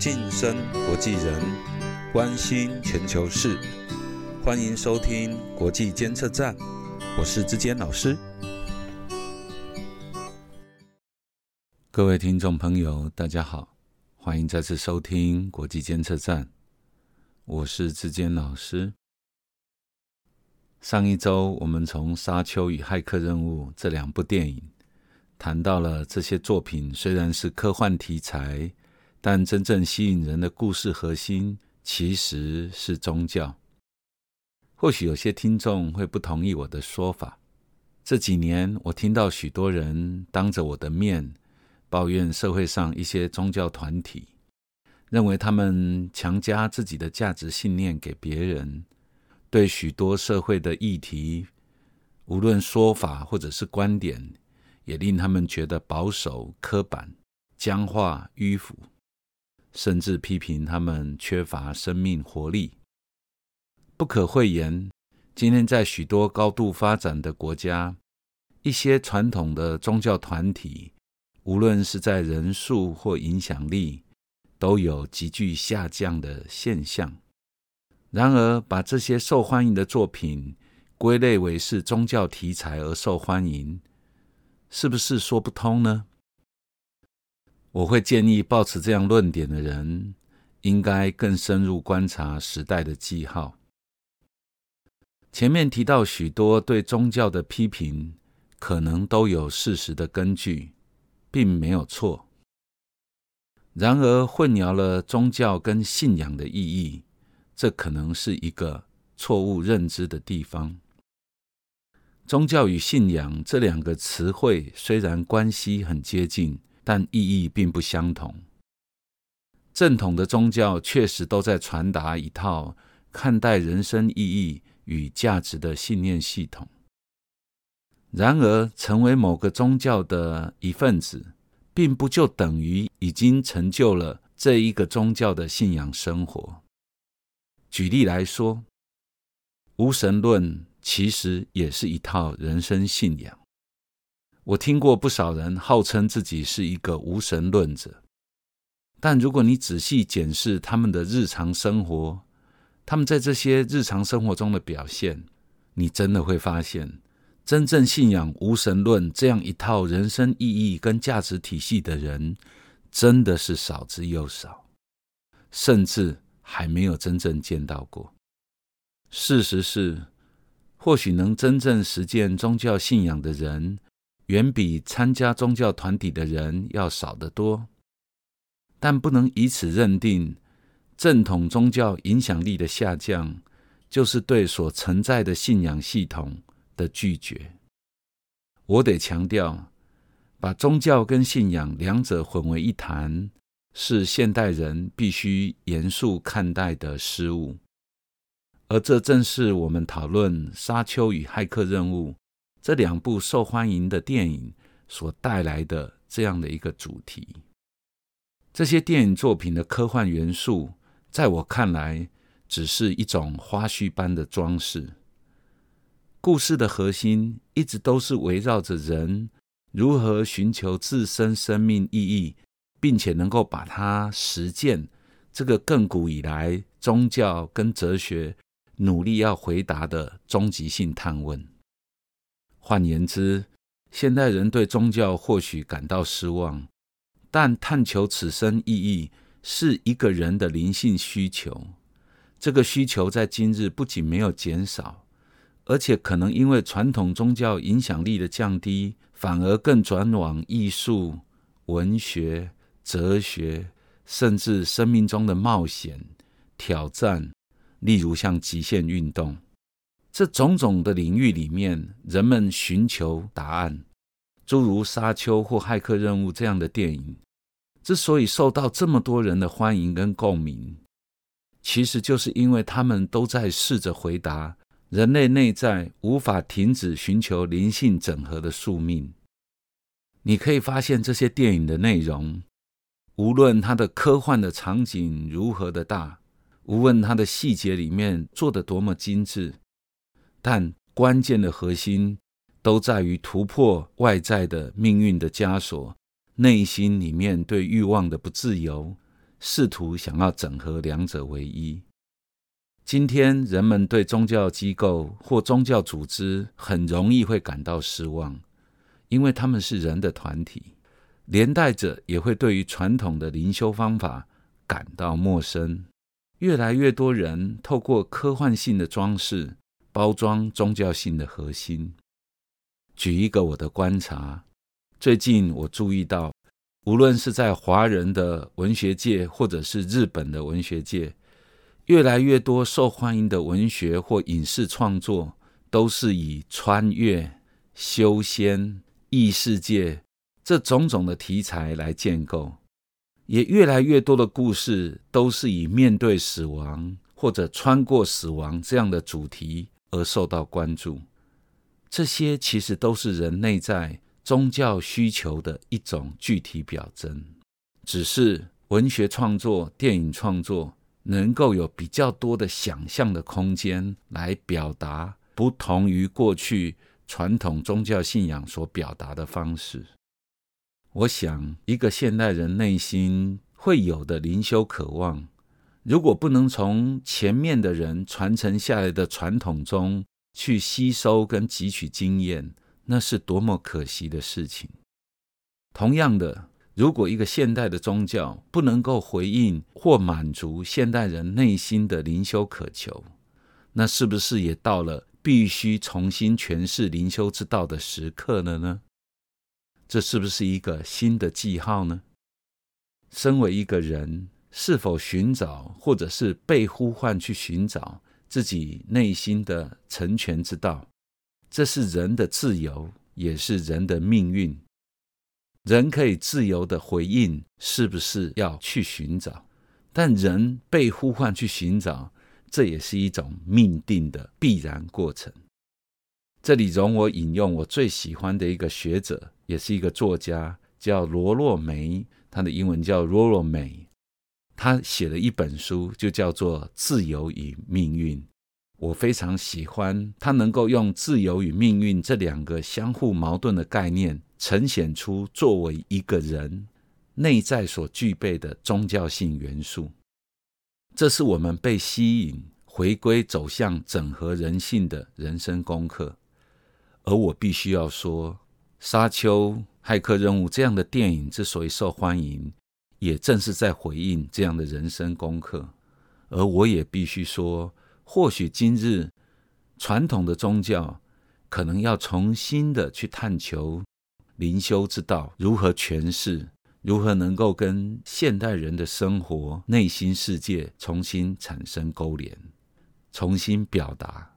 晋升国际人，关心全球事，欢迎收听国际监测站，我是志坚老师。各位听众朋友，大家好，欢迎再次收听国际监测站，我是志坚老师。上一周，我们从《沙丘》与《骇客任务》这两部电影谈到了这些作品虽然是科幻题材，但真正吸引人的故事核心其实是宗教。或许有些听众会不同意我的说法。这几年，我听到许多人当着我的面。抱怨社会上一些宗教团体，认为他们强加自己的价值信念给别人，对许多社会的议题，无论说法或者是观点，也令他们觉得保守、刻板、僵化、迂腐，甚至批评他们缺乏生命活力。不可讳言，今天在许多高度发展的国家，一些传统的宗教团体。无论是在人数或影响力，都有急剧下降的现象。然而，把这些受欢迎的作品归类为是宗教题材而受欢迎，是不是说不通呢？我会建议抱持这样论点的人，应该更深入观察时代的记号。前面提到许多对宗教的批评，可能都有事实的根据。并没有错，然而混淆了宗教跟信仰的意义，这可能是一个错误认知的地方。宗教与信仰这两个词汇虽然关系很接近，但意义并不相同。正统的宗教确实都在传达一套看待人生意义与价值的信念系统。然而，成为某个宗教的一份子，并不就等于已经成就了这一个宗教的信仰生活。举例来说，无神论其实也是一套人生信仰。我听过不少人号称自己是一个无神论者，但如果你仔细检视他们的日常生活，他们在这些日常生活中的表现，你真的会发现。真正信仰无神论这样一套人生意义跟价值体系的人，真的是少之又少，甚至还没有真正见到过。事实是，或许能真正实践宗教信仰的人，远比参加宗教团体的人要少得多。但不能以此认定正统宗教影响力的下降，就是对所存在的信仰系统。的拒绝，我得强调，把宗教跟信仰两者混为一谈，是现代人必须严肃看待的失误。而这正是我们讨论《沙丘》与《骇客任务》这两部受欢迎的电影所带来的这样的一个主题。这些电影作品的科幻元素，在我看来，只是一种花絮般的装饰。故事的核心一直都是围绕着人如何寻求自身生命意义，并且能够把它实践。这个亘古以来宗教跟哲学努力要回答的终极性探问。换言之，现代人对宗教或许感到失望，但探求此生意义是一个人的灵性需求。这个需求在今日不仅没有减少。而且可能因为传统宗教影响力的降低，反而更转往艺术、文学、哲学，甚至生命中的冒险、挑战，例如像极限运动这种种的领域里面，人们寻求答案。诸如《沙丘》或《骇客任务》这样的电影，之所以受到这么多人的欢迎跟共鸣，其实就是因为他们都在试着回答。人类内在无法停止寻求灵性整合的宿命。你可以发现这些电影的内容，无论它的科幻的场景如何的大，无论它的细节里面做的多么精致，但关键的核心都在于突破外在的命运的枷锁，内心里面对欲望的不自由，试图想要整合两者为一。今天人们对宗教机构或宗教组织很容易会感到失望，因为他们是人的团体，连带着也会对于传统的灵修方法感到陌生。越来越多人透过科幻性的装饰包装宗教性的核心。举一个我的观察，最近我注意到，无论是在华人的文学界，或者是日本的文学界。越来越多受欢迎的文学或影视创作，都是以穿越、修仙、异世界这种种的题材来建构；也越来越多的故事都是以面对死亡或者穿过死亡这样的主题而受到关注。这些其实都是人内在宗教需求的一种具体表征，只是文学创作、电影创作。能够有比较多的想象的空间来表达不同于过去传统宗教信仰所表达的方式。我想，一个现代人内心会有的灵修渴望，如果不能从前面的人传承下来的传统中去吸收跟汲取经验，那是多么可惜的事情。同样的。如果一个现代的宗教不能够回应或满足现代人内心的灵修渴求，那是不是也到了必须重新诠释灵修之道的时刻了呢？这是不是一个新的记号呢？身为一个人，是否寻找或者是被呼唤去寻找自己内心的成全之道，这是人的自由，也是人的命运。人可以自由的回应，是不是要去寻找？但人被呼唤去寻找，这也是一种命定的必然过程。这里容我引用我最喜欢的一个学者，也是一个作家，叫罗洛梅，他的英文叫罗洛梅。他写了一本书，就叫做《自由与命运》。我非常喜欢他能够用自由与命运这两个相互矛盾的概念。呈现出作为一个人内在所具备的宗教性元素，这是我们被吸引、回归、走向整合人性的人生功课。而我必须要说，《沙丘》《骇客任务》这样的电影之所以受欢迎，也正是在回应这样的人生功课。而我也必须说，或许今日传统的宗教可能要重新的去探求。灵修之道如何诠释？如何能够跟现代人的生活、内心世界重新产生勾连、重新表达？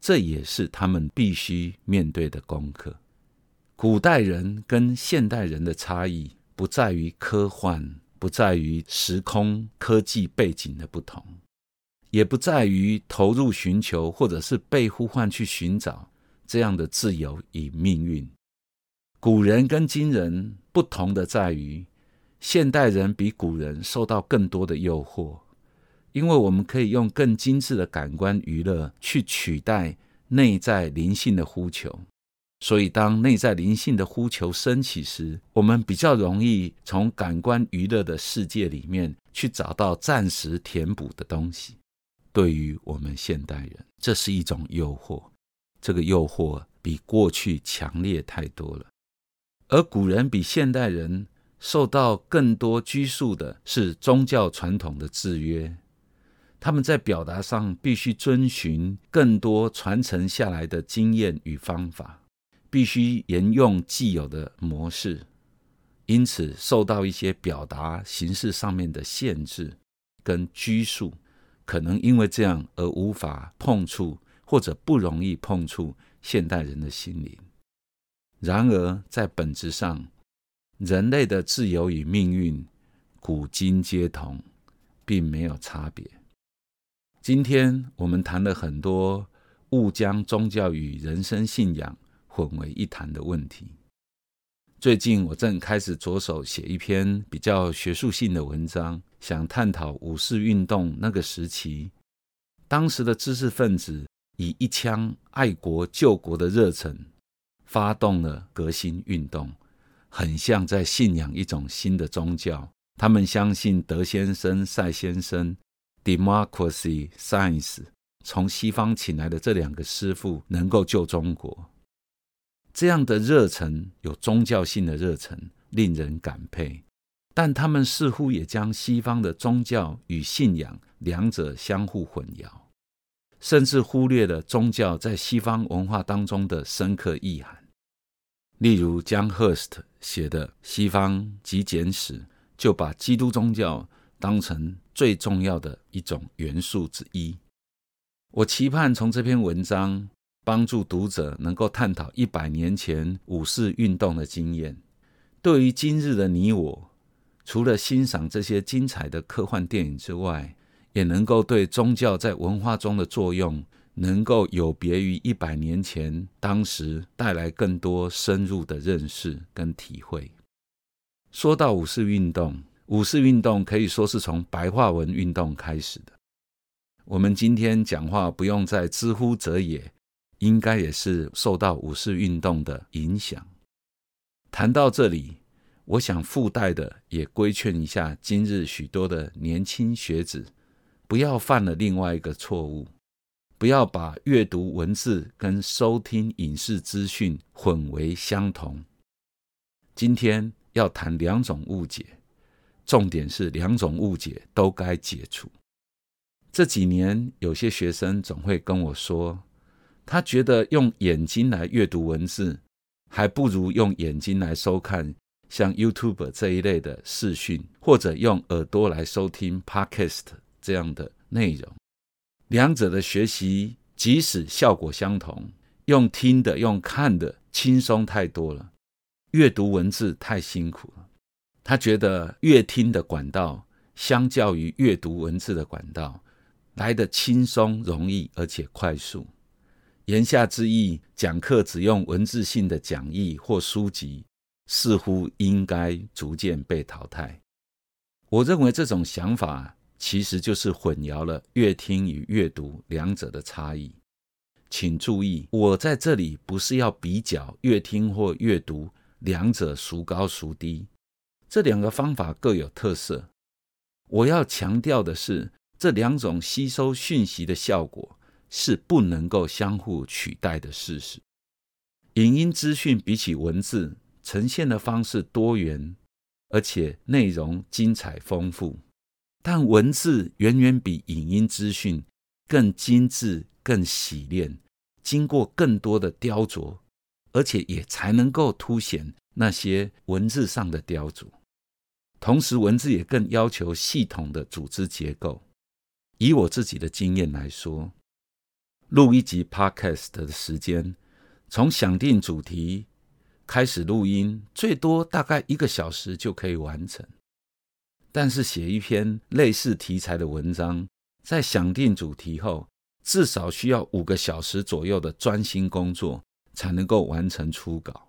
这也是他们必须面对的功课。古代人跟现代人的差异，不在于科幻，不在于时空科技背景的不同，也不在于投入寻求或者是被呼唤去寻找这样的自由与命运。古人跟今人不同的在于，现代人比古人受到更多的诱惑，因为我们可以用更精致的感官娱乐去取代内在灵性的呼求，所以当内在灵性的呼求升起时，我们比较容易从感官娱乐的世界里面去找到暂时填补的东西。对于我们现代人，这是一种诱惑，这个诱惑比过去强烈太多了。而古人比现代人受到更多拘束的是宗教传统的制约，他们在表达上必须遵循更多传承下来的经验与方法，必须沿用既有的模式，因此受到一些表达形式上面的限制跟拘束，可能因为这样而无法碰触或者不容易碰触现代人的心灵。然而，在本质上，人类的自由与命运，古今皆同，并没有差别。今天我们谈了很多误将宗教与人生信仰混为一谈的问题。最近，我正开始着手写一篇比较学术性的文章，想探讨五四运动那个时期，当时的知识分子以一腔爱国救国的热忱。发动了革新运动，很像在信仰一种新的宗教，他们相信德先生、赛先生 （Democracy Science） 从西方请来的这两个师傅能够救中国。这样的热忱，有宗教性的热忱，令人感佩。但他们似乎也将西方的宗教与信仰两者相互混淆，甚至忽略了宗教在西方文化当中的深刻意涵。例如，江赫斯特写的《西方极简史》就把基督宗教当成最重要的一种元素之一。我期盼从这篇文章帮助读者能够探讨一百年前武士运动的经验，对于今日的你我。除了欣赏这些精彩的科幻电影之外，也能够对宗教在文化中的作用，能够有别于一百年前当时带来更多深入的认识跟体会。说到武士运动，武士运动可以说是从白话文运动开始的。我们今天讲话不用再知乎者也，应该也是受到五四运动的影响。谈到这里。我想附带的也规劝一下今日许多的年轻学子，不要犯了另外一个错误，不要把阅读文字跟收听影视资讯混为相同。今天要谈两种误解，重点是两种误解都该解除。这几年有些学生总会跟我说，他觉得用眼睛来阅读文字，还不如用眼睛来收看。像 YouTube 这一类的视讯，或者用耳朵来收听 Podcast 这样的内容，两者的学习即使效果相同，用听的、用看的轻松太多了。阅读文字太辛苦了。他觉得阅听的管道，相较于阅读文字的管道，来的轻松、容易而且快速。言下之意，讲课只用文字性的讲义或书籍。似乎应该逐渐被淘汰。我认为这种想法其实就是混淆了阅听与阅读两者的差异。请注意，我在这里不是要比较阅听或阅读两者孰高孰低，这两个方法各有特色。我要强调的是，这两种吸收讯息的效果是不能够相互取代的事实。影音资讯比起文字。呈现的方式多元，而且内容精彩丰富，但文字远远比影音资讯更精致、更洗练，经过更多的雕琢，而且也才能够凸显那些文字上的雕琢。同时，文字也更要求系统的组织结构。以我自己的经验来说，录一集 Podcast 的时间，从想定主题。开始录音最多大概一个小时就可以完成，但是写一篇类似题材的文章，在想定主题后，至少需要五个小时左右的专心工作才能够完成初稿。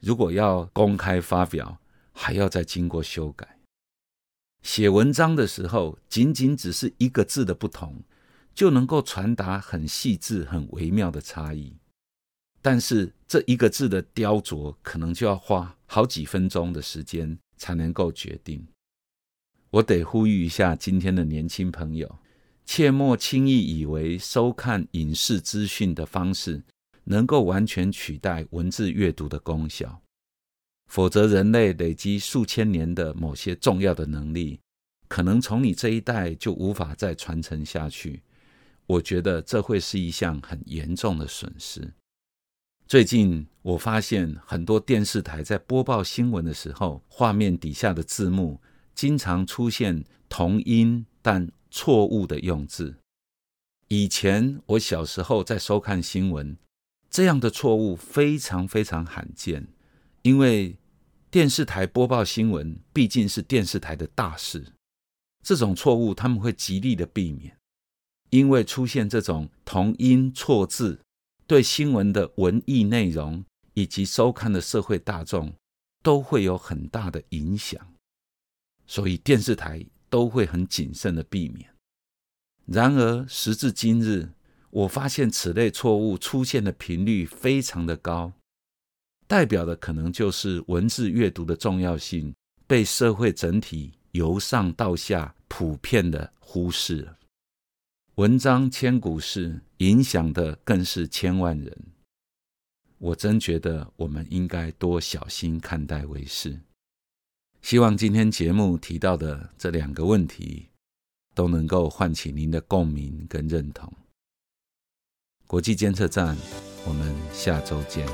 如果要公开发表，还要再经过修改。写文章的时候，仅仅只是一个字的不同，就能够传达很细致、很微妙的差异。但是这一个字的雕琢，可能就要花好几分钟的时间才能够决定。我得呼吁一下今天的年轻朋友，切莫轻易以为收看影视资讯的方式能够完全取代文字阅读的功效，否则人类累积数千年的某些重要的能力，可能从你这一代就无法再传承下去。我觉得这会是一项很严重的损失。最近我发现很多电视台在播报新闻的时候，画面底下的字幕经常出现同音但错误的用字。以前我小时候在收看新闻，这样的错误非常非常罕见，因为电视台播报新闻毕竟是电视台的大事，这种错误他们会极力的避免，因为出现这种同音错字。对新闻的文艺内容以及收看的社会大众都会有很大的影响，所以电视台都会很谨慎的避免。然而时至今日，我发现此类错误出现的频率非常的高，代表的可能就是文字阅读的重要性被社会整体由上到下普遍的忽视了。文章千古事，影响的更是千万人。我真觉得我们应该多小心看待为是。希望今天节目提到的这两个问题，都能够唤起您的共鸣跟认同。国际监测站，我们下周见。